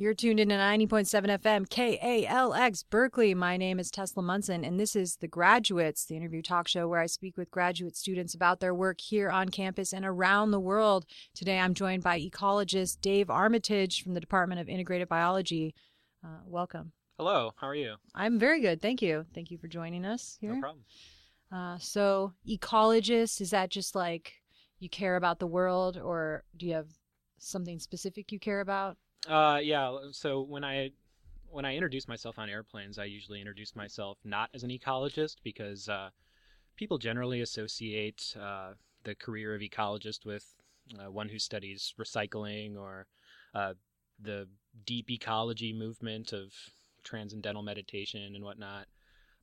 You're tuned in to 90.7 FM KALX Berkeley. My name is Tesla Munson, and this is The Graduates, the interview talk show where I speak with graduate students about their work here on campus and around the world. Today I'm joined by ecologist Dave Armitage from the Department of Integrated Biology. Uh, welcome. Hello, how are you? I'm very good. Thank you. Thank you for joining us here. No problem. Uh, so, ecologist, is that just like you care about the world, or do you have something specific you care about? Uh, yeah. So when I when I introduce myself on airplanes, I usually introduce myself not as an ecologist because uh, people generally associate uh, the career of ecologist with uh, one who studies recycling or uh, the deep ecology movement of transcendental meditation and whatnot.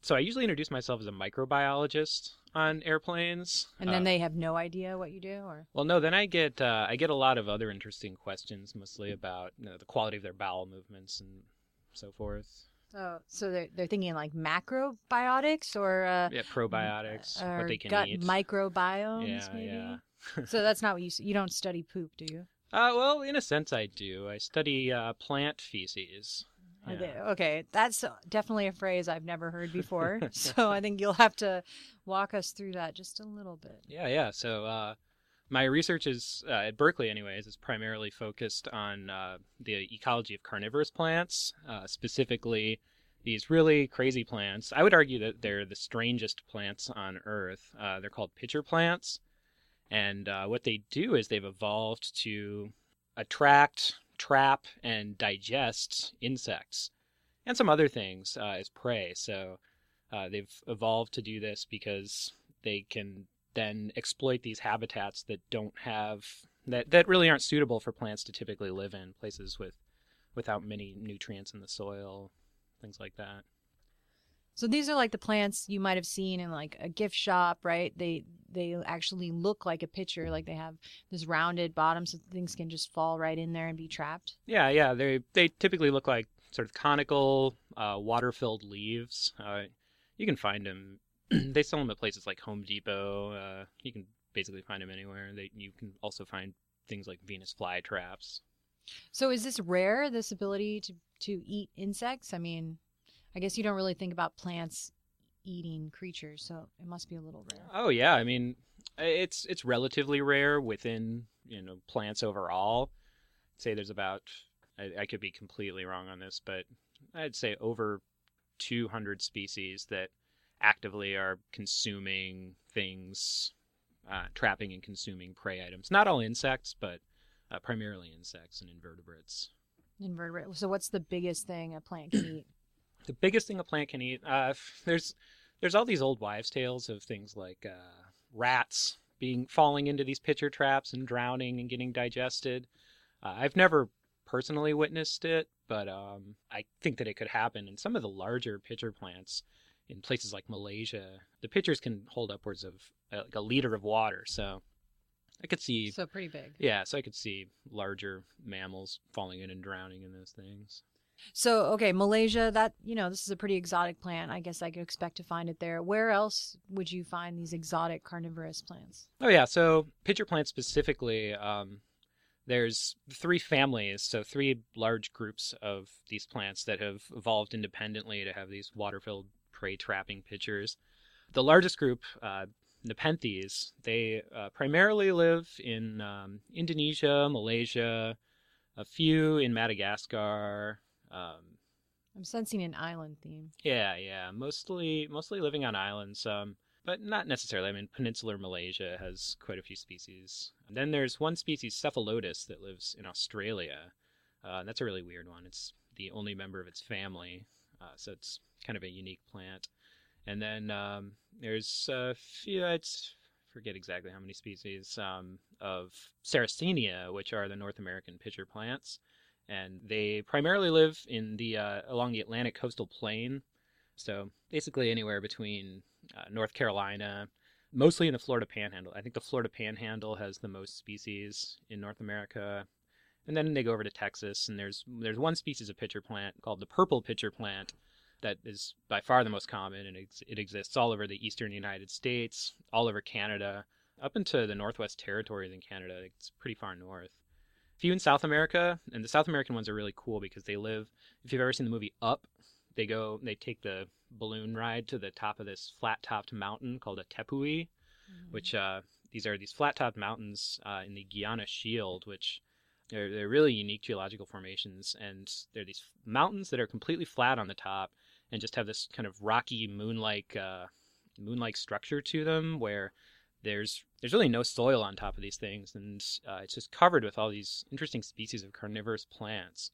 So I usually introduce myself as a microbiologist on airplanes. And then Uh, they have no idea what you do, or Well, no. Then I get uh, I get a lot of other interesting questions, mostly about you know, the quality of their bowel movements and so forth. so so they're they're thinking like macrobiotics or uh, Yeah, probiotics, or what they can gut eat. microbiomes, yeah, maybe. yeah. so that's not what you you don't study poop, do you? Uh, well, in a sense, I do. I study uh, plant feces. Yeah. they- Okay, that's definitely a phrase I've never heard before. so I think you'll have to walk us through that just a little bit. Yeah, yeah. So uh, my research is uh, at Berkeley, anyways, is primarily focused on uh, the ecology of carnivorous plants, uh, specifically these really crazy plants. I would argue that they're the strangest plants on Earth. Uh, they're called pitcher plants, and uh, what they do is they've evolved to attract, trap, and digest insects and some other things uh, as prey. So uh, they've evolved to do this because they can then exploit these habitats that don't have that that really aren't suitable for plants to typically live in places with without many nutrients in the soil things like that So these are like the plants you might have seen in like a gift shop, right? They they actually look like a pitcher, like they have this rounded bottom, so things can just fall right in there and be trapped. yeah yeah they they typically look like sort of conical uh, water filled leaves uh, you can find them they sell them at places like home depot uh, you can basically find them anywhere they, you can also find things like venus flytraps So is this rare? This ability to to eat insects? I mean, I guess you don't really think about plants eating creatures, so it must be a little rare. Oh yeah, I mean, it's it's relatively rare within you know plants overall. I'd say there's about I, I could be completely wrong on this, but I'd say over 200 species that actively are consuming things, uh, trapping and consuming prey items. Not all insects, but uh, primarily insects and invertebrates. Invertebrate. So what's the biggest thing a plant can eat? The biggest thing a plant can eat. Uh, there's there's all these old wives' tales of things like uh, rats being falling into these pitcher traps and drowning and getting digested. Uh, I've never personally witnessed it, but um, I think that it could happen. And some of the larger pitcher plants in places like Malaysia, the pitchers can hold upwards of uh, like a liter of water. So I could see, So pretty big. yeah, so I could see larger mammals falling in and drowning in those things. So okay, Malaysia. That you know, this is a pretty exotic plant. I guess I could expect to find it there. Where else would you find these exotic carnivorous plants? Oh yeah, so pitcher plants specifically, um, there's three families, so three large groups of these plants that have evolved independently to have these water-filled prey trapping pitchers. The largest group, uh, Nepenthes, they uh, primarily live in um, Indonesia, Malaysia, a few in Madagascar. Um, I'm sensing an island theme. yeah, yeah, mostly mostly living on islands, um, but not necessarily. I mean, peninsular Malaysia has quite a few species. And then there's one species, Cephalotus, that lives in Australia. Uh, and that's a really weird one. It's the only member of its family, uh, so it's kind of a unique plant. And then um, there's a few, I'd forget exactly how many species um, of Sarracenia, which are the North American pitcher plants and they primarily live in the uh, along the Atlantic coastal plain. So basically anywhere between uh, North Carolina, mostly in the Florida Panhandle. I think the Florida Panhandle has the most species in North America, and then they go over to Texas, and there's there's one species of pitcher plant called the purple pitcher plant that is by far the most common, and it's, it exists all over the eastern United States, all over Canada, up into the Northwest Territories in Canada. It's pretty far north few in South America, and the South American ones are really cool because they live. If you've ever seen the movie Up, they go, they take the balloon ride to the top of this flat-topped mountain called a tepui, mm-hmm. which uh, these are these flat-topped mountains uh, in the Guiana Shield, which they're, they're really unique geological formations, and they're these mountains that are completely flat on the top and just have this kind of rocky moon-like uh, moon-like structure to them, where there's there's really no soil on top of these things, and uh, it's just covered with all these interesting species of carnivorous plants.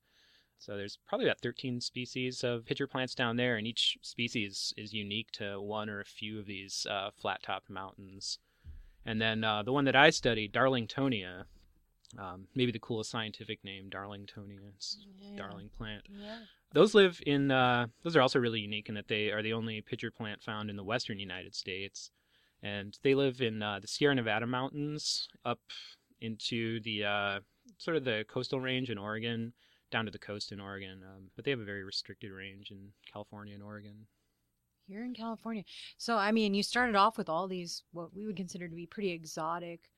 So there's probably about 13 species of pitcher plants down there, and each species is unique to one or a few of these uh, flat-topped mountains. And then uh, the one that I studied, Darlingtonia, um, maybe the coolest scientific name, Darlingtonia, it's yeah. darling plant. Yeah. Those live in. Uh, those are also really unique in that they are the only pitcher plant found in the western United States, and they live in uh, the Sierra Nevada mountains up into the uh, sort of the coastal range in Oregon, down to the coast in Oregon. Um, but they have a very restricted range in California and Oregon. Here in California, so I mean, you started off with all these what we would consider to be pretty exotic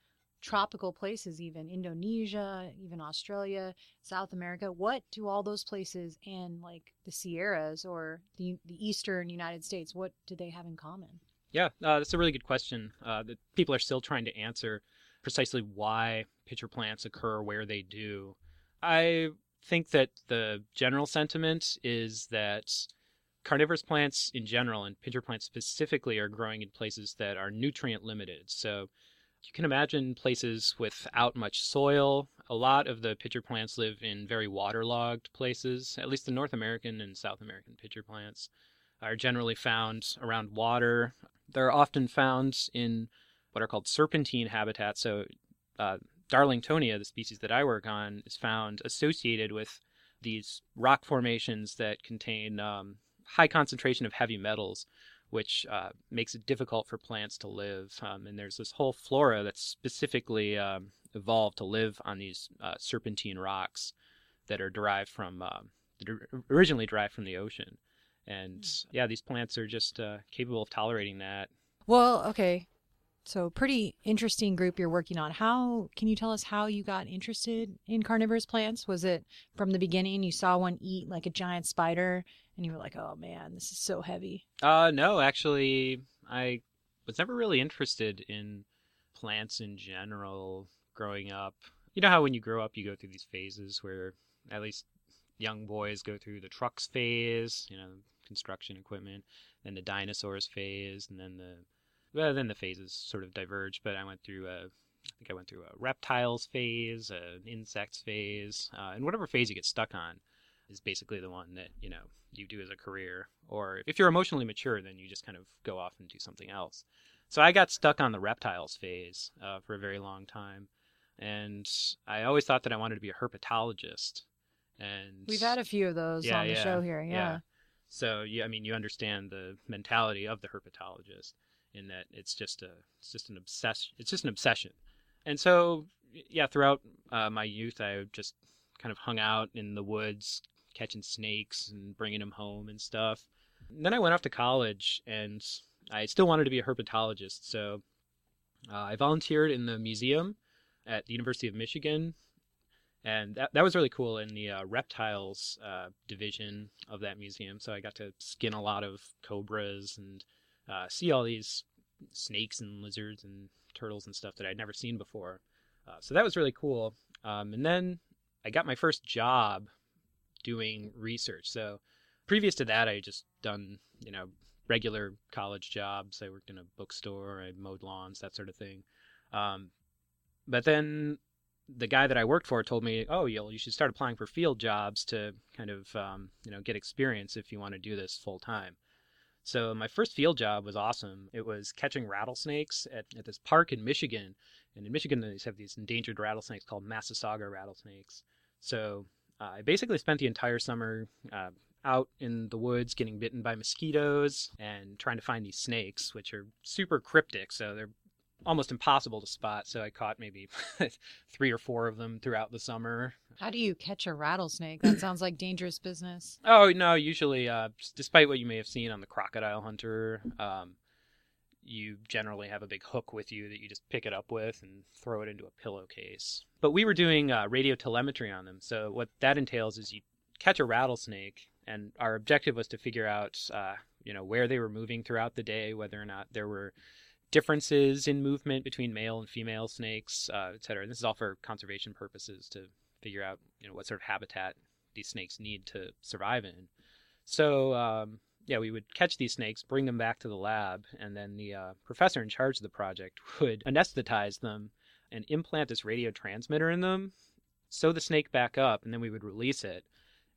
tropical places, even Indonesia, even Australia, South America. What do all those places and like the Sierras or the the eastern United States, what do they have in common? Yeah, uh, that's a really good question uh, that people are still trying to answer precisely why pitcher plants occur where they do. I think that the general sentiment is that carnivorous plants in general and pitcher plants specifically are growing in places that are nutrient limited. So you can imagine places without much soil. A lot of the pitcher plants live in very waterlogged places. At least the North American and South American pitcher plants are generally found around water. They're often found in what are called serpentine habitats. So, uh, Darlingtonia, the species that I work on, is found associated with these rock formations that contain um, high concentration of heavy metals which uh, makes it difficult for plants to live. Um, and there's this whole flora that's specifically um, evolved to live on these uh, serpentine rocks that are derived from, uh, originally derived from the ocean. And hmm. yeah, these plants are just uh, capable of tolerating that. Well, okay. So, pretty interesting group you're working on. How can you tell us how you got interested in carnivorous plants? Was it from the beginning you saw one eat like a giant spider and you were like, "Oh man, this is so heavy"? Uh, no, actually, I was never really interested in plants in general growing up. You know how when you grow up, you go through these phases where at least young boys go through the trucks phase, you know, construction equipment, then the dinosaurs phase, and then the well, then the phases sort of diverge. But I went through a, I think I went through a reptiles phase, an insects phase, uh, and whatever phase you get stuck on is basically the one that you know you do as a career. Or if you're emotionally mature, then you just kind of go off and do something else. So I got stuck on the reptiles phase uh, for a very long time, and I always thought that I wanted to be a herpetologist. And we've had a few of those yeah, on the yeah, show here, yeah. yeah. So yeah, I mean, you understand the mentality of the herpetologist in that it's just a it's just an obsession. It's just an obsession. And so yeah, throughout uh, my youth, I just kind of hung out in the woods, catching snakes and bringing them home and stuff. And then I went off to college, and I still wanted to be a herpetologist. So uh, I volunteered in the museum at the University of Michigan, and that that was really cool in the uh, reptiles uh, division of that museum. So I got to skin a lot of cobras and uh, see all these snakes and lizards and turtles and stuff that I'd never seen before. Uh, so that was really cool. Um, and then I got my first job doing research. So previous to that, I just done, you know, regular college jobs. I worked in a bookstore, I mowed lawns, that sort of thing. Um, but then the guy that I worked for told me, "Oh, you you should start applying for field jobs to kind of um, you know get experience if you want to do this full time." So my first field job was awesome. It was catching rattlesnakes at, at this park in Michigan. And in Michigan, they have these endangered rattlesnakes called Massasauga rattlesnakes. So uh, I basically spent the entire summer uh, out in the woods getting bitten by mosquitoes and trying to find these snakes, which are super cryptic. So they're almost impossible to spot. So I caught maybe three or four of them throughout the summer. How do you catch a rattlesnake? That sounds like dangerous business. Oh no, usually, uh, despite what you may have seen on the Crocodile Hunter, um, you generally have a big hook with you that you just pick it up with and throw it into a pillowcase. But we were doing uh, radio telemetry on them. So what that entails is you catch a rattlesnake, and our objective was to figure out, uh, you know, where they were moving throughout the day, whether or not there were differences in movement between male and female snakes, uh, et cetera. And this is all for conservation purposes to figure out, you know, what sort of habitat these snakes need to survive in. So um, yeah, we would catch these snakes, bring them back to the lab, and then the uh, professor in charge of the project would anesthetize them and implant this radio transmitter in them, sew the snake back up, and then we would release it.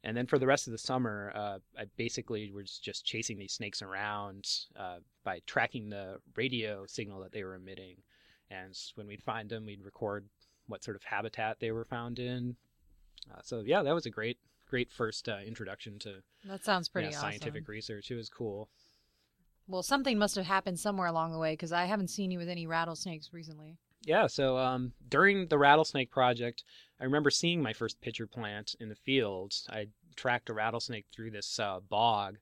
And then for the rest of the summer, uh, I basically was just chasing these snakes around uh, by tracking the radio signal that they were emitting. And when we'd find them, we'd record what sort of habitat they were found in. Uh, so yeah, that was a great great first uh, introduction to that sounds pretty yeah, awesome. scientific research. It was cool. Well, something must have happened somewhere along the way because I haven't seen you with any rattlesnakes recently. Yeah, so um, during the rattlesnake project, I remember seeing my first pitcher plant in the field. I tracked a rattlesnake through this uh, bog,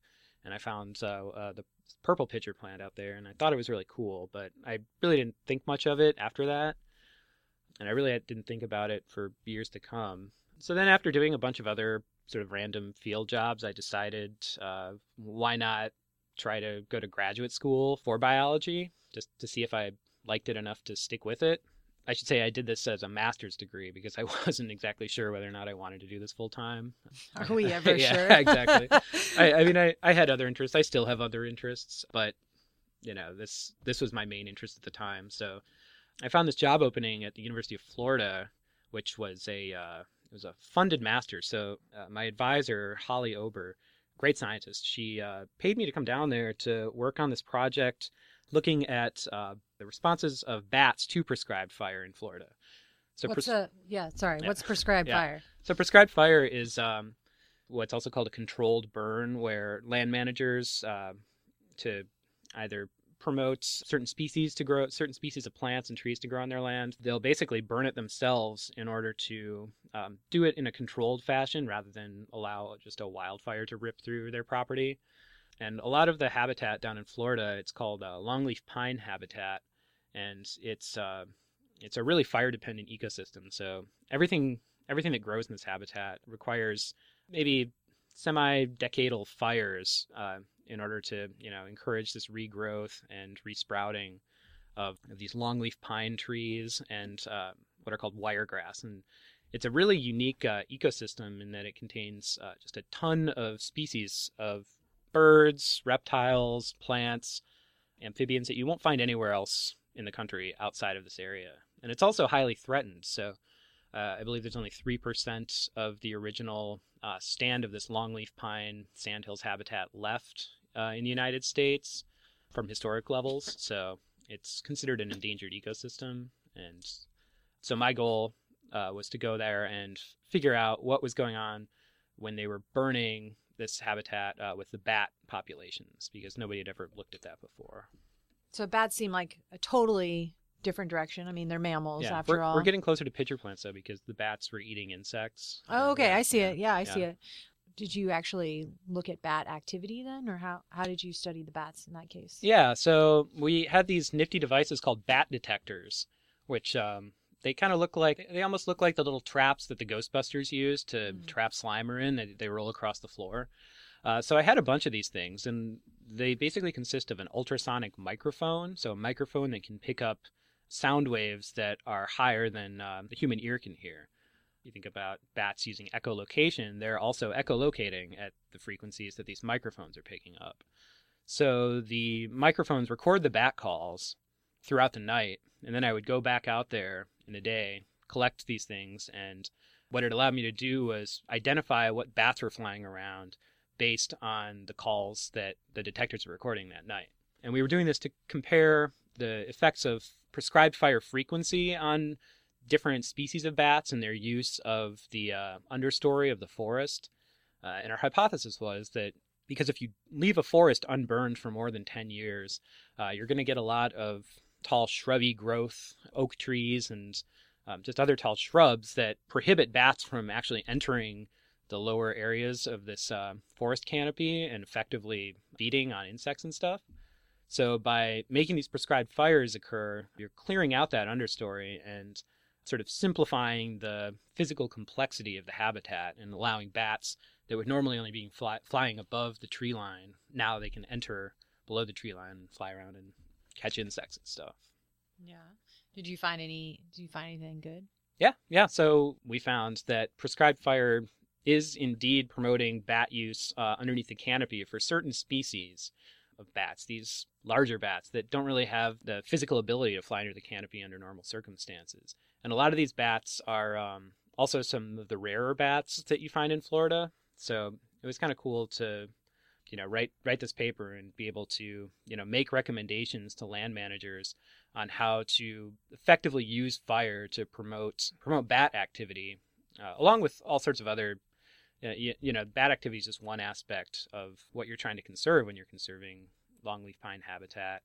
and I found uh, uh, the purple pitcher plant out there, and I thought it was really cool. But I really didn't think much of it after that, and I really didn't think about it for years to come. So then, after doing a bunch of other sort of random field jobs, I decided uh, why not try to go to graduate school for biology just to see if I liked it enough to stick with it. I should say I did this as a master's degree because I wasn't exactly sure whether or not I wanted to do this full time. Are we ever yeah, sure? exactly. I, I mean, I, I had other interests. I still have other interests, but you know, this this was my main interest at the time. So I found this job opening at the University of Florida, which was a uh, it was a funded master. So uh, my advisor, Holly Ober, great scientist, she uh, paid me to come down there to work on this project looking at uh, the responses of bats to prescribed fire in Florida. So what's pres- a yeah? Sorry, yeah. what's prescribed yeah. fire? So prescribed fire is um, what's also called a controlled burn, where land managers uh, to either promote certain species to grow certain species of plants and trees to grow on their land they'll basically burn it themselves in order to um, do it in a controlled fashion rather than allow just a wildfire to rip through their property and a lot of the habitat down in florida it's called uh, longleaf pine habitat. And it's uh, it's a really fire dependent ecosystem. So everything everything that grows in this habitat requires maybe semi decadal fires uh, in order to you know encourage this regrowth and resprouting of, these longleaf pine trees and uh, what are called wiregrass and it's a really unique uh, ecosystem in that it contains uh, just a ton of species of birds, reptiles, plants, amphibians that you won't find anywhere else in the country outside of this area. And it's also highly threatened. So uh, I believe there's only 3% of the original uh, stand of this longleaf pine sandhills habitat left uh, in the United States from historic levels. So it's considered an endangered ecosystem. And so my goal uh, was to go there and figure out what was going on when they were burning this habitat uh, with the bat populations because nobody had ever looked at that before. So bats seem like a totally different direction. I mean, they're mammals yeah, after we're, all. We're getting closer to pitcher plants though because the bats were eating insects. Oh, okay, I see yeah. it. Yeah, I yeah. see it. Did you actually look at bat activity then, or how how did you study the bats in that case? Yeah, so we had these nifty devices called bat detectors, which um, they kind of look like they almost look like the little traps that the Ghostbusters use to mm. trap Slimer in. They, they roll across the floor. Uh, so I had a bunch of these things, and they basically consist of an ultrasonic microphone, so a microphone that can pick up sound waves that are higher than uh, the human ear can hear. You think about bats using echolocation, they're also echolocating at the frequencies that these microphones are picking up. So the microphones record the bat calls throughout the night, and then I would go back out there in the day, collect these things, and what it allowed me to do was identify what bats were flying around based on the calls that the detectors were recording that night. And we were doing this to compare the effects of prescribed fire frequency on different species of bats and their use of the uh, understory of the forest. Uh, and our hypothesis was that because if you leave a forest unburned for more than 10 years, uh, you're going to get a lot of tall shrubby growth, oak trees, and um, just other tall shrubs that prohibit bats from actually entering the lower areas of this uh, forest canopy and effectively feeding on insects and stuff. So by making these prescribed fires occur, you're clearing out that understory and sort of simplifying the physical complexity of the habitat and allowing bats that would normally only be fly, flying above the tree line, now they can enter below the tree line and fly around and catch insects and stuff. Yeah. Did you find any? Did you find anything good? Yeah, yeah. So we found that prescribed fire is indeed promoting bat use uh, underneath the canopy for certain species of bats. These larger bats that don't really have the physical ability to fly under the canopy under normal circumstances. And a lot of these bats are um, also some of the rarer bats that you find in Florida. So it was kind of cool to, you know, write write this paper and be able to, you know, make recommendations to land managers on how to effectively use fire to promote promote bat activity, uh, along with all sorts of other. Uh, you, you know, bat activity is just one aspect of what you're trying to conserve when you're conserving longleaf pine habitat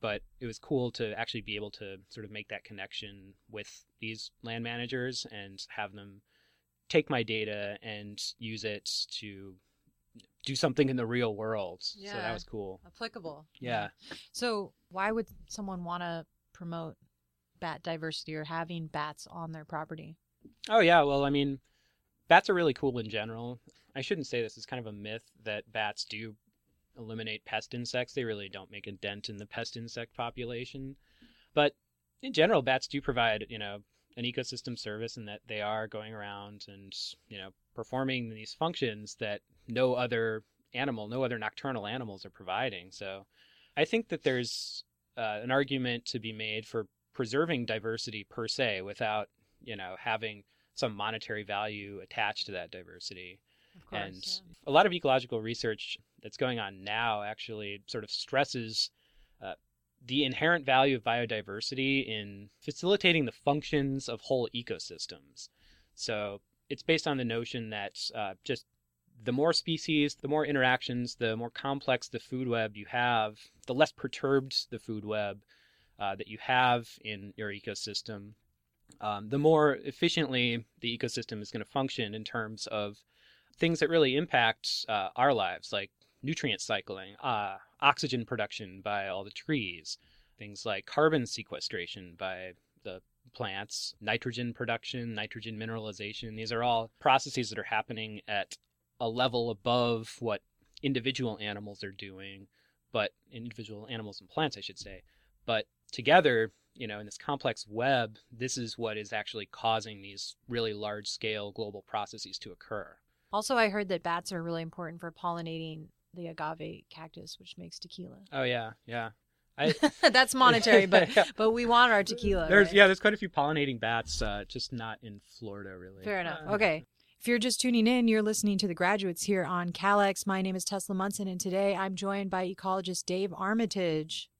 but it was cool to actually be able to sort of make that connection with these land managers and have them take my data and use it to do something in the real world. Yeah. So that was cool. Applicable. Yeah. So why would someone want to promote bat diversity or having bats on their property? Oh yeah, well I mean bats are really cool in general. I shouldn't say this is kind of a myth that bats do eliminate pest insects. They really don't make a dent in the pest insect population. But in general, bats do provide, you know, an ecosystem service and that they are going around and, you know, performing these functions that no other animal, no other nocturnal animals are providing. So I think that there's uh, an argument to be made for preserving diversity per se without, you know, having some monetary value attached to that diversity. Course, and yeah. a lot of ecological research that's going on now actually sort of stresses uh, the inherent value of biodiversity in facilitating the functions of whole ecosystems. So it's based on the notion that uh, just the more species, the more interactions, the more complex the food web you have, the less perturbed the food web uh, that you have in your ecosystem, um, the more efficiently the ecosystem is going to function in terms of things that really impact uh, our lives, like nutrient cycling, uh, oxygen production by all the trees, things like carbon sequestration by the plants, nitrogen production, nitrogen mineralization. These are all processes that are happening at a level above what individual animals are doing, but individual animals and plants, I should say. But together, you know, in this complex web, this is what is actually causing these really large scale global processes to occur. Also, I heard that bats are really important for pollinating the agave cactus, which makes tequila. Oh yeah, yeah. I, That's monetary, but yeah. but we want our tequila. There's right? yeah, there's quite a few pollinating bats, uh, just not in Florida really. Fair enough. Uh, okay. If you're just tuning in, you're listening to the graduates here on KALX. My name is Tesla Munson, and today I'm joined by ecologist Dave Armitage.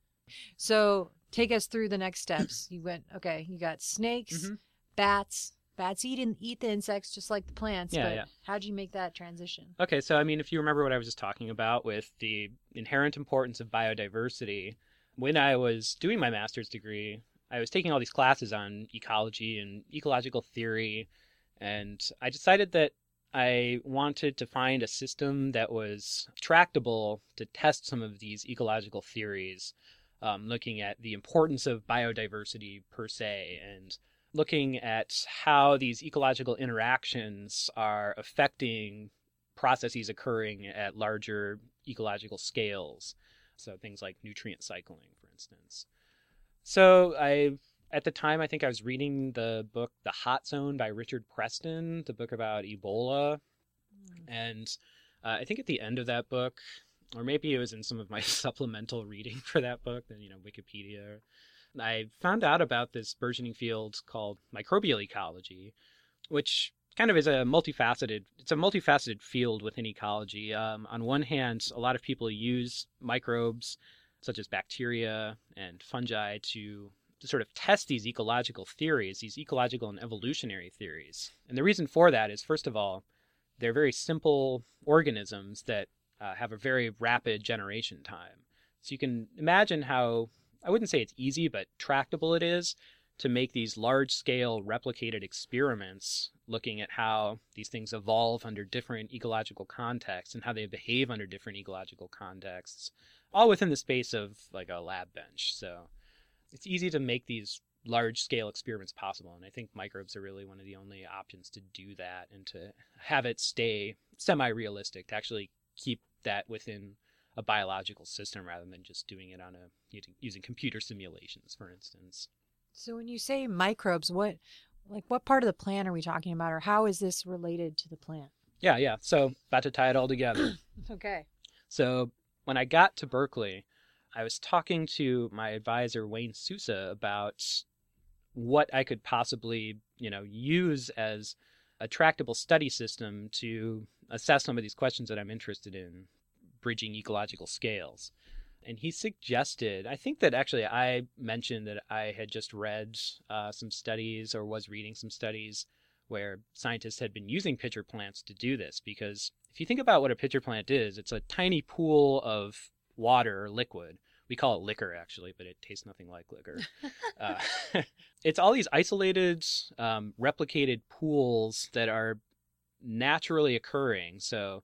So take us through the next steps. You went okay. You got snakes, mm-hmm. bats, bats eat in, eat the insects just like the plants. Yeah, but yeah. How'd you make that transition? Okay, so I mean, if you remember what I was just talking about with the inherent importance of biodiversity, when I was doing my master's degree, I was taking all these classes on ecology and ecological theory, and I decided that I wanted to find a system that was tractable to test some of these ecological theories, um, looking at the importance of biodiversity per se and looking at how these ecological interactions are affecting processes occurring at larger ecological scales. So things like nutrient cycling, for instance. So I, at the time, I think I was reading the book The Hot Zone by Richard Preston, the book about Ebola, mm. and uh, I think at the end of that book, or maybe it was in some of my supplemental reading for that book, then you know, Wikipedia I found out about this burgeoning field called microbial ecology, which kind of is a multifaceted it's a multifaceted field within ecology. Um, on one hand, a lot of people use microbes such as bacteria and fungi to to sort of test these ecological theories, these ecological and evolutionary theories. And the reason for that is, first of all, they're very simple organisms that uh, have a very rapid generation time. So you can imagine how I wouldn't say it's easy, but tractable it is to make these large scale replicated experiments looking at how these things evolve under different ecological contexts and how they behave under different ecological contexts, all within the space of like a lab bench. So it's easy to make these large scale experiments possible. And I think microbes are really one of the only options to do that and to have it stay semi realistic, to actually keep that within a biological system rather than just doing it on a using, using computer simulations, for instance. So when you say microbes, what like what part of the plant are we talking about or how is this related to the plant? Yeah, yeah. So about to tie it all together. okay. So when I got to Berkeley, I was talking to my advisor Wayne Sousa about what I could possibly, you know, use as a tractable study system to assess some of these questions that I'm interested in, bridging ecological scales. And he suggested i think that actually i mentioned that i had just read uh, some studies or was reading some studies where scientists had been using pitcher plants to do this because if you think about what a pitcher plant is it's a tiny pool of water or liquid. We call it liquor actually but it tastes nothing like liquor. Uh, it's all these isolated um, replicated pools that are naturally occurring. So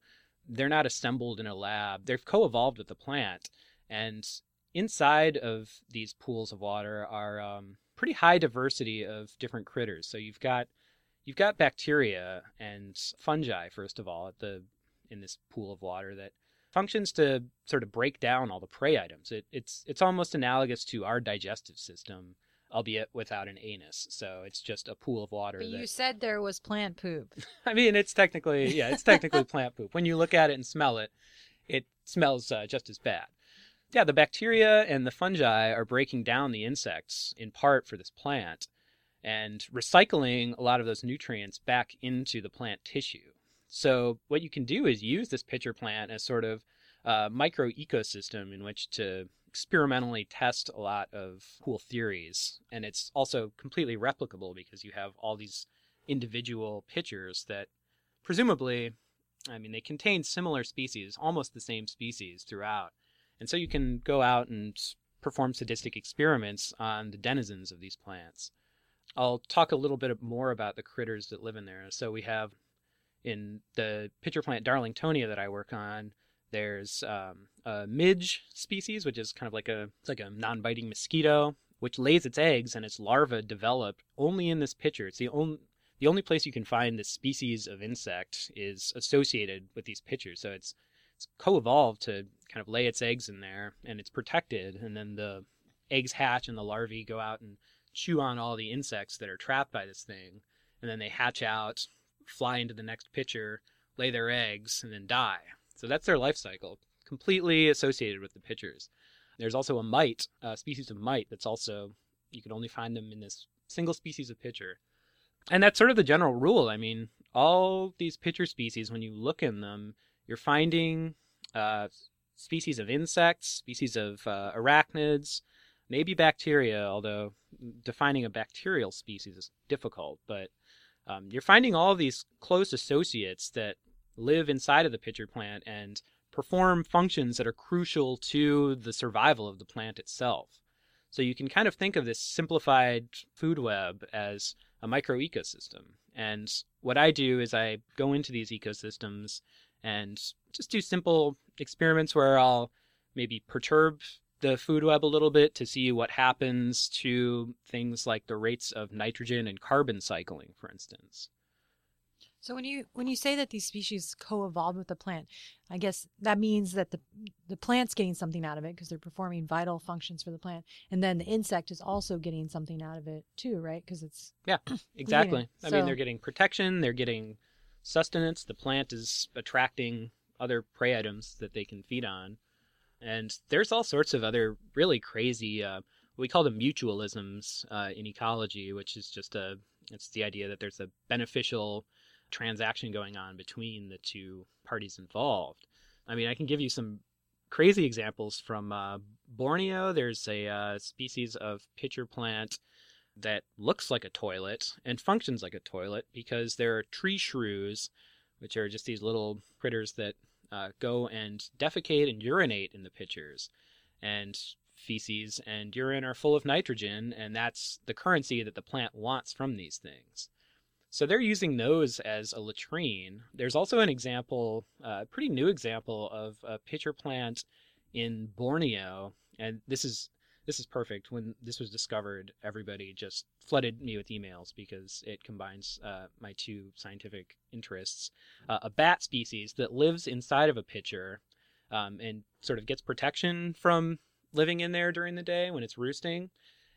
they're not assembled in a lab they've co-evolved with the plant and inside of these pools of water are um, pretty high diversity of different critters. So you've got you've got bacteria and fungi first of all at the in this pool of water that functions to sort of break down all the prey items. It, it's it's almost analogous to our digestive system, albeit without an anus. So it's just a pool of water. But that... you said there was plant poop. I mean, it's technically yeah, it's technically plant poop. When you look at it and smell it, it smells uh, just as bad. Yeah, the bacteria and the fungi are breaking down the insects in part for this plant and recycling a lot of those nutrients back into the plant tissue. So, what you can do is use this pitcher plant as sort of a micro ecosystem in which to experimentally test a lot of cool theories. And it's also completely replicable because you have all these individual pitchers that presumably, I mean, they contain similar species, almost the same species throughout. And so you can go out and perform sadistic experiments on the denizens of these plants. I'll talk a little bit more about the critters that live in there. So we have in the pitcher plant Darlingtonia that I work on, there's um, a midge species, which is kind of like a it's like a non-biting mosquito, which lays its eggs and its larvae develop only in this pitcher. It's the only the only place you can find this species of insect is associated with these pitchers. So it's it's co-evolved to kind of lay its eggs in there and it's protected and then the eggs hatch and the larvae go out and chew on all the insects that are trapped by this thing and then they hatch out fly into the next pitcher lay their eggs and then die so that's their life cycle completely associated with the pitchers. There's also a mite a species of mite that's also you can only find them in this single species of pitcher. And that's sort of the general rule. I mean all these pitcher species when you look in them you're finding uh, species of insects, species of uh, arachnids, maybe bacteria, although defining a bacterial species is difficult. But um, you're finding all these close associates that live inside of the pitcher plant and perform functions that are crucial to the survival of the plant itself. So you can kind of think of this simplified food web as a micro ecosystem. And what I do is I go into these ecosystems and just do simple experiments where I'll maybe perturb the food web a little bit to see what happens to things like the rates of nitrogen and carbon cycling, for instance. So when you when you say that these species co-evolved with the plant, I guess that means that the the plant's getting something out of it because they're performing vital functions for the plant, and then the insect is also getting something out of it too, right? Because it's yeah, exactly. I so, mean, they're getting protection, they're getting sustenance. The plant is attracting other prey items that they can feed on. And there's all sorts of other really crazy, uh, we call them mutualisms uh, in ecology, which is just a, it's the idea that there's a beneficial transaction going on between the two parties involved. I mean, I can give you some crazy examples from uh, Borneo. There's a uh, species of pitcher plant that looks like a toilet and functions like a toilet because there are tree shrews, which are just these little critters that uh, go and defecate and urinate in the pitchers and feces and urine are full of nitrogen, and that's the currency that the plant wants from these things. So they're using those as a latrine. There's also an example, a uh, pretty new example of a pitcher plant in Borneo, and this is this is perfect. When this was discovered, everybody just flooded me with emails because it combines uh, my two scientific interests. Uh, a bat species that lives inside of a pitcher um, and sort of gets protection from living in there during the day when it's roosting.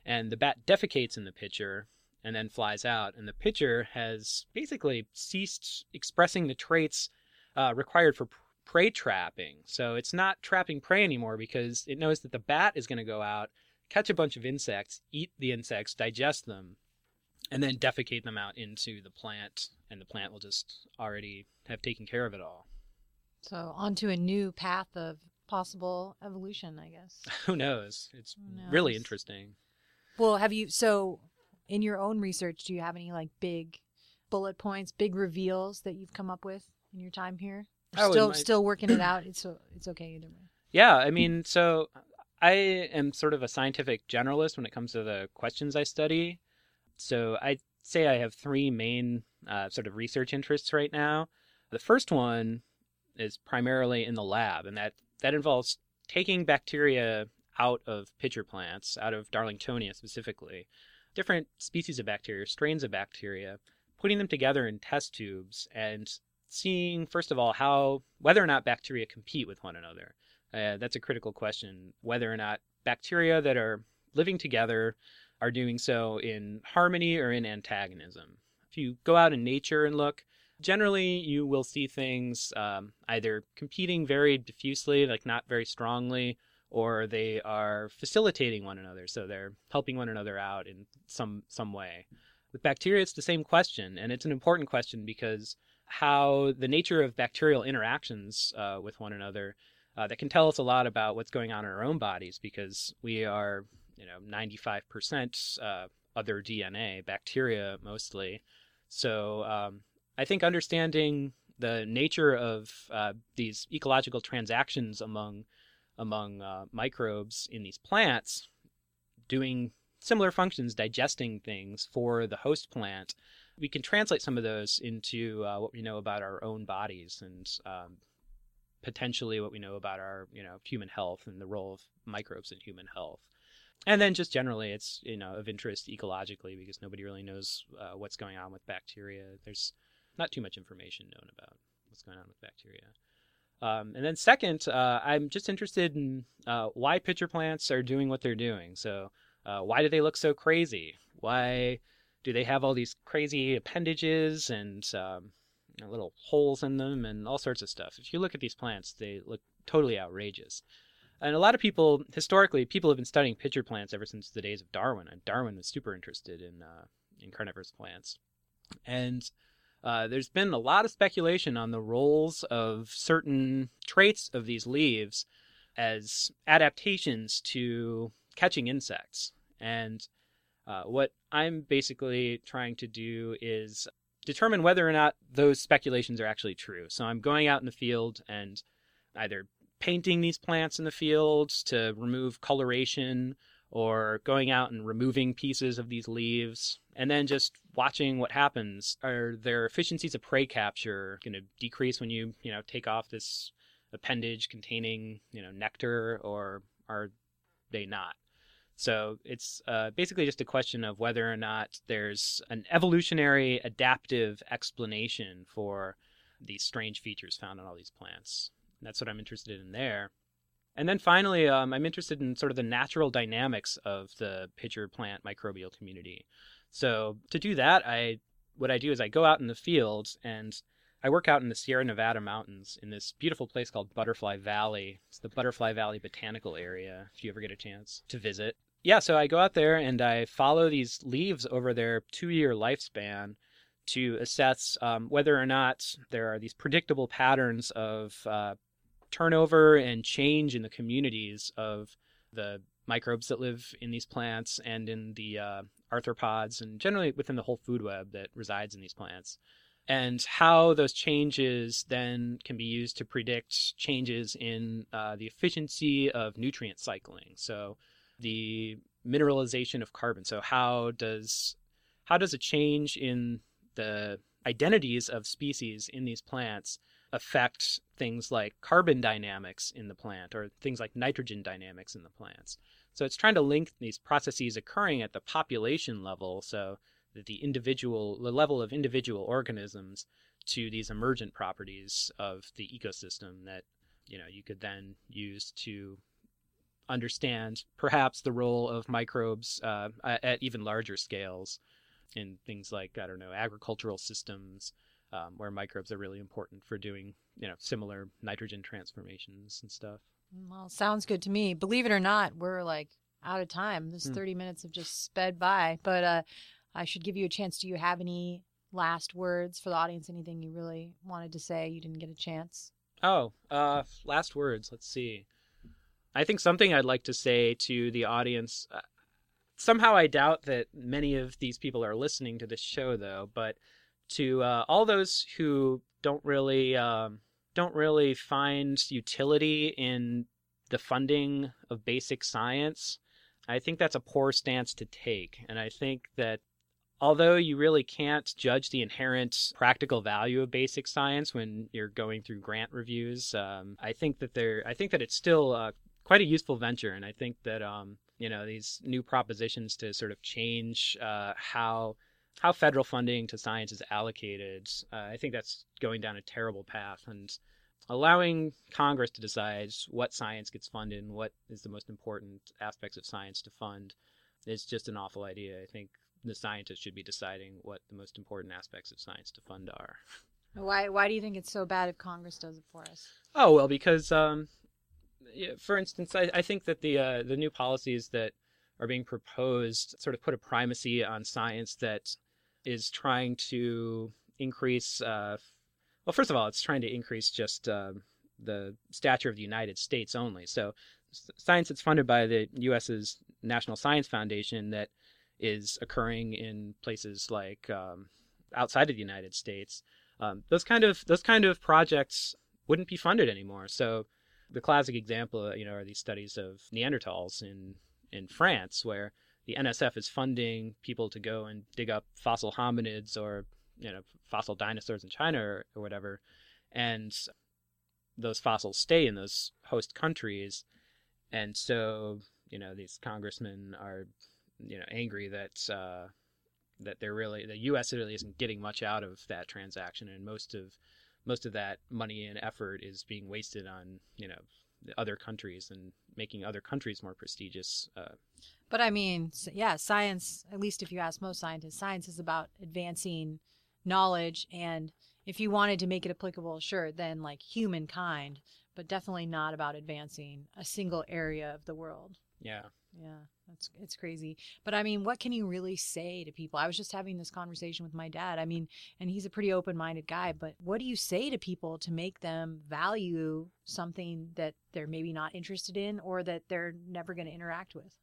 And the bat defecates in the pitcher and then flies out. And the pitcher has basically ceased expressing the traits uh, required for prey trapping. So it's not trapping prey anymore because it knows that the bat is going to go out, catch a bunch of insects, eat the insects, digest them, and then defecate them out into the plant. And the plant will just already have taken care of it all. So onto a new path of possible evolution, I guess. Who knows? It's Who knows? really interesting. Well, have you so in your own research, do you have any like big bullet points, big reveals that you've come up with in your time here? Oh, still my... still working it out. It's it's okay either way. Yeah, I mean, so I am sort of a scientific generalist when it comes to the questions I study. So I say I have three main uh, sort of research interests right now. The first one is primarily in the lab, and that that involves taking bacteria out of pitcher plants, out of Darlingtonia specifically, different species of bacteria, strains of bacteria, putting them together in test tubes and seeing first of all how whether or not bacteria compete with one another. Uh, that's a critical question. Whether or not bacteria that are living together are doing so in harmony or in antagonism. If you go out in nature and look, generally you will see things um, either competing very diffusely, like not very strongly, or they are facilitating one another, so they're helping one another out in some some way. With bacteria, it's the same question, and it's an important question because how the nature of bacterial interactions uh, with one another uh, that can tell us a lot about what's going on in our own bodies because we are, you know, 95% uh, other DNA, bacteria mostly. So um, I think understanding the nature of uh, these ecological transactions among among uh, microbes in these plants, doing similar functions, digesting things for the host plant, we can translate some of those into uh, what we know about our own bodies and um, potentially what we know about our you know human health and the role of microbes in human health. And then just generally it's you know of interest ecologically because nobody really knows uh, what's going on with bacteria. There's not too much information known about what's going on with bacteria. Um, and then second, uh, I'm just interested in uh, why pitcher plants are doing what they're doing. So uh, why do they look so crazy? Why do they have all these crazy appendages and um, little holes in them and all sorts of stuff? If you look at these plants, they look totally outrageous. And a lot of people, historically, people have been studying pitcher plants ever since the days of Darwin. And Darwin was super interested in uh, in carnivorous plants. And uh, there's been a lot of speculation on the roles of certain traits of these leaves as adaptations to catching insects. And uh, what I'm basically trying to do is determine whether or not those speculations are actually true. So I'm going out in the field and either painting these plants in the fields to remove coloration or going out and removing pieces of these leaves and then just watching what happens. Are their efficiencies of prey capture going to decrease when you you know take off this appendage containing you know nectar or are they not? So it's uh, basically just a question of whether or not there's an evolutionary adaptive explanation for these strange features found in all these plants. That's what i'm interested in there and then finally, um, I'm interested in sort of the natural dynamics of the pitcher plant microbial community. So to do that, I what I do is I go out in the fields and I work out in the Sierra Nevada mountains in this beautiful place called Butterfly Valley. It's the Butterfly Valley Botanical Area, if you ever get a chance to visit. Yeah, so I go out there and I follow these leaves over their two year lifespan to assess um, whether or not there are these predictable patterns of uh, turnover and change in the communities of the microbes that live in these plants and in the uh, arthropods and generally within the whole food web that resides in these plants. and how those changes then can be used to predict changes in uh, the efficiency of nutrient cycling. So, the mineralization of carbon. So, how does how does a change in the identities of species in these plants affect things like carbon dynamics in the plant or things like nitrogen dynamics in the plants? So, it's trying to link these processes occurring at the population level. So, the individual the level of individual organisms to these emergent properties of the ecosystem that you know you could then use to understand perhaps the role of microbes uh, at even larger scales in things like I don't know agricultural systems um, where microbes are really important for doing you know similar nitrogen transformations and stuff. Well, sounds good to me. Believe it or not, we're like out of time. This mm. 30 minutes have just sped by, but uh, I should give you a chance. Do you have any last words for the audience? Anything you really wanted to say you didn't get a chance? Oh, uh, last words. Let's see. I think something I'd like to say to the audience. Uh, somehow, I doubt that many of these people are listening to this show, though. But to uh, all those who don't really um, don't really find utility in the funding of basic science, I think that's a poor stance to take. And I think that although you really can't judge the inherent practical value of basic science when you're going through grant reviews, um, I think that there, I think that it's still uh, quite a useful venture, and I think that um, you know these new propositions to sort of change uh, how how federal funding to science is allocated, uh, I think that's going down a terrible path, and allowing Congress to decide what science gets funded and what is the most important aspects of science to fund is just an awful idea. I think the scientists should be deciding what the most important aspects of science to fund are. Why why do you think it's so bad if Congress does it for us? Oh well, because um, for instance, I, I think that the uh, the new policies that are being proposed sort of put a primacy on science that is trying to increase. Uh, well, first of all, it's trying to increase just uh, the stature of the United States only. So, science that's funded by the U.S.'s National Science Foundation that is occurring in places like um, outside of the United States, um, those kind of those kind of projects wouldn't be funded anymore. So the classic example, you know, are these studies of Neanderthals in in France, where the NSF is funding people to go and dig up fossil hominids or you know fossil dinosaurs in China or, or whatever, and those fossils stay in those host countries, and so you know these congressmen are you know angry that uh, that they're really the U.S. really isn't getting much out of that transaction, and most of most of that money and effort is being wasted on you know other countries and making other countries more prestigious. Uh, but I mean, yeah, science. At least if you ask most scientists, science is about advancing knowledge, and if you wanted to make it applicable, sure, then like humankind, but definitely not about advancing a single area of the world. Yeah. Yeah. That's it's crazy. But I mean, what can you really say to people? I was just having this conversation with my dad. I mean, and he's a pretty open-minded guy, but what do you say to people to make them value something that they're maybe not interested in or that they're never going to interact with?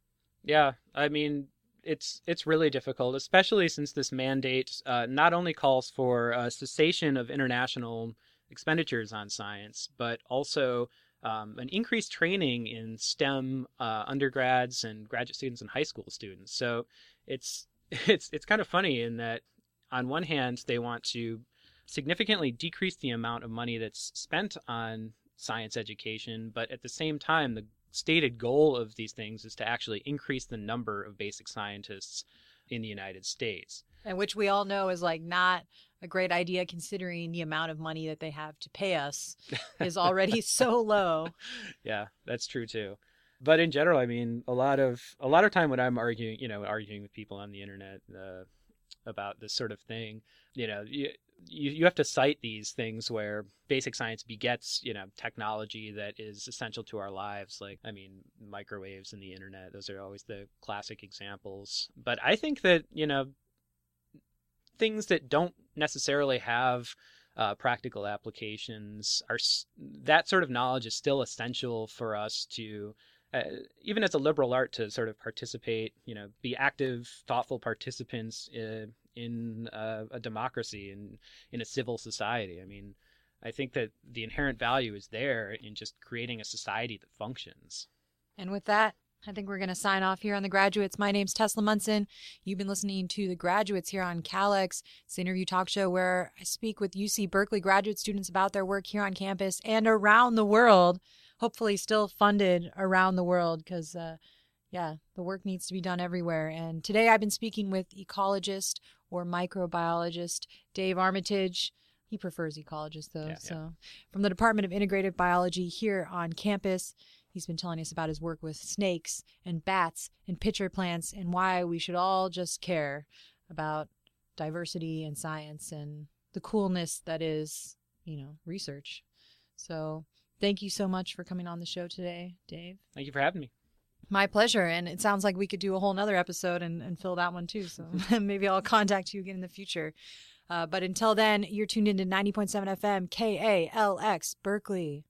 Yeah, I mean, it's it's really difficult, especially since this mandate uh, not only calls for a cessation of international expenditures on science, but also um, an increased training in STEM uh, undergrads and graduate students and high school students. So it's it's it's kind of funny in that on one hand they want to significantly decrease the amount of money that's spent on science education, but at the same time the stated goal of these things is to actually increase the number of basic scientists in the United States. And which we all know is like not a great idea considering the amount of money that they have to pay us is already so low. Yeah, that's true too. But in general, I mean, a lot of a lot of time when I'm arguing, you know, arguing with people on the internet uh, about this sort of thing, you know, you, you you have to cite these things where basic science begets, you know, technology that is essential to our lives. Like, I mean, microwaves and the internet; those are always the classic examples. But I think that you know, things that don't necessarily have uh, practical applications that sort of knowledge is still essential for us to uh, even as a liberal art to sort of participate you know be active thoughtful participants in, in a, a democracy and in a civil society. I mean, I think that the inherent value is there in just creating a society that functions. And with that, I think we're going to sign off here on The Graduates. My name's Tesla Munson. You've been listening to The Graduates here on KALX. It's an interview talk show where I speak with UC Berkeley graduate students about their work here on campus and around the world. Hopefully, still funded around the world because, uh, yeah, the work needs to be done everywhere. And today I've been speaking with ecologist or microbiologist Dave Armitage. He prefers ecologist, though. Yeah, so, yeah. from the Department of Integrative Biology here on campus. He's been telling us about his work with snakes and bats and pitcher plants and why we should all just care about diversity and science and the coolness that is, you know, research. So, thank you so much for coming on the show today, Dave. Thank you for having me. My pleasure. And it sounds like we could do a whole nother episode and, and fill that one too. So maybe I'll contact you again in the future. Uh, but until then, you're tuned into 90.7 FM, KALX, Berkeley.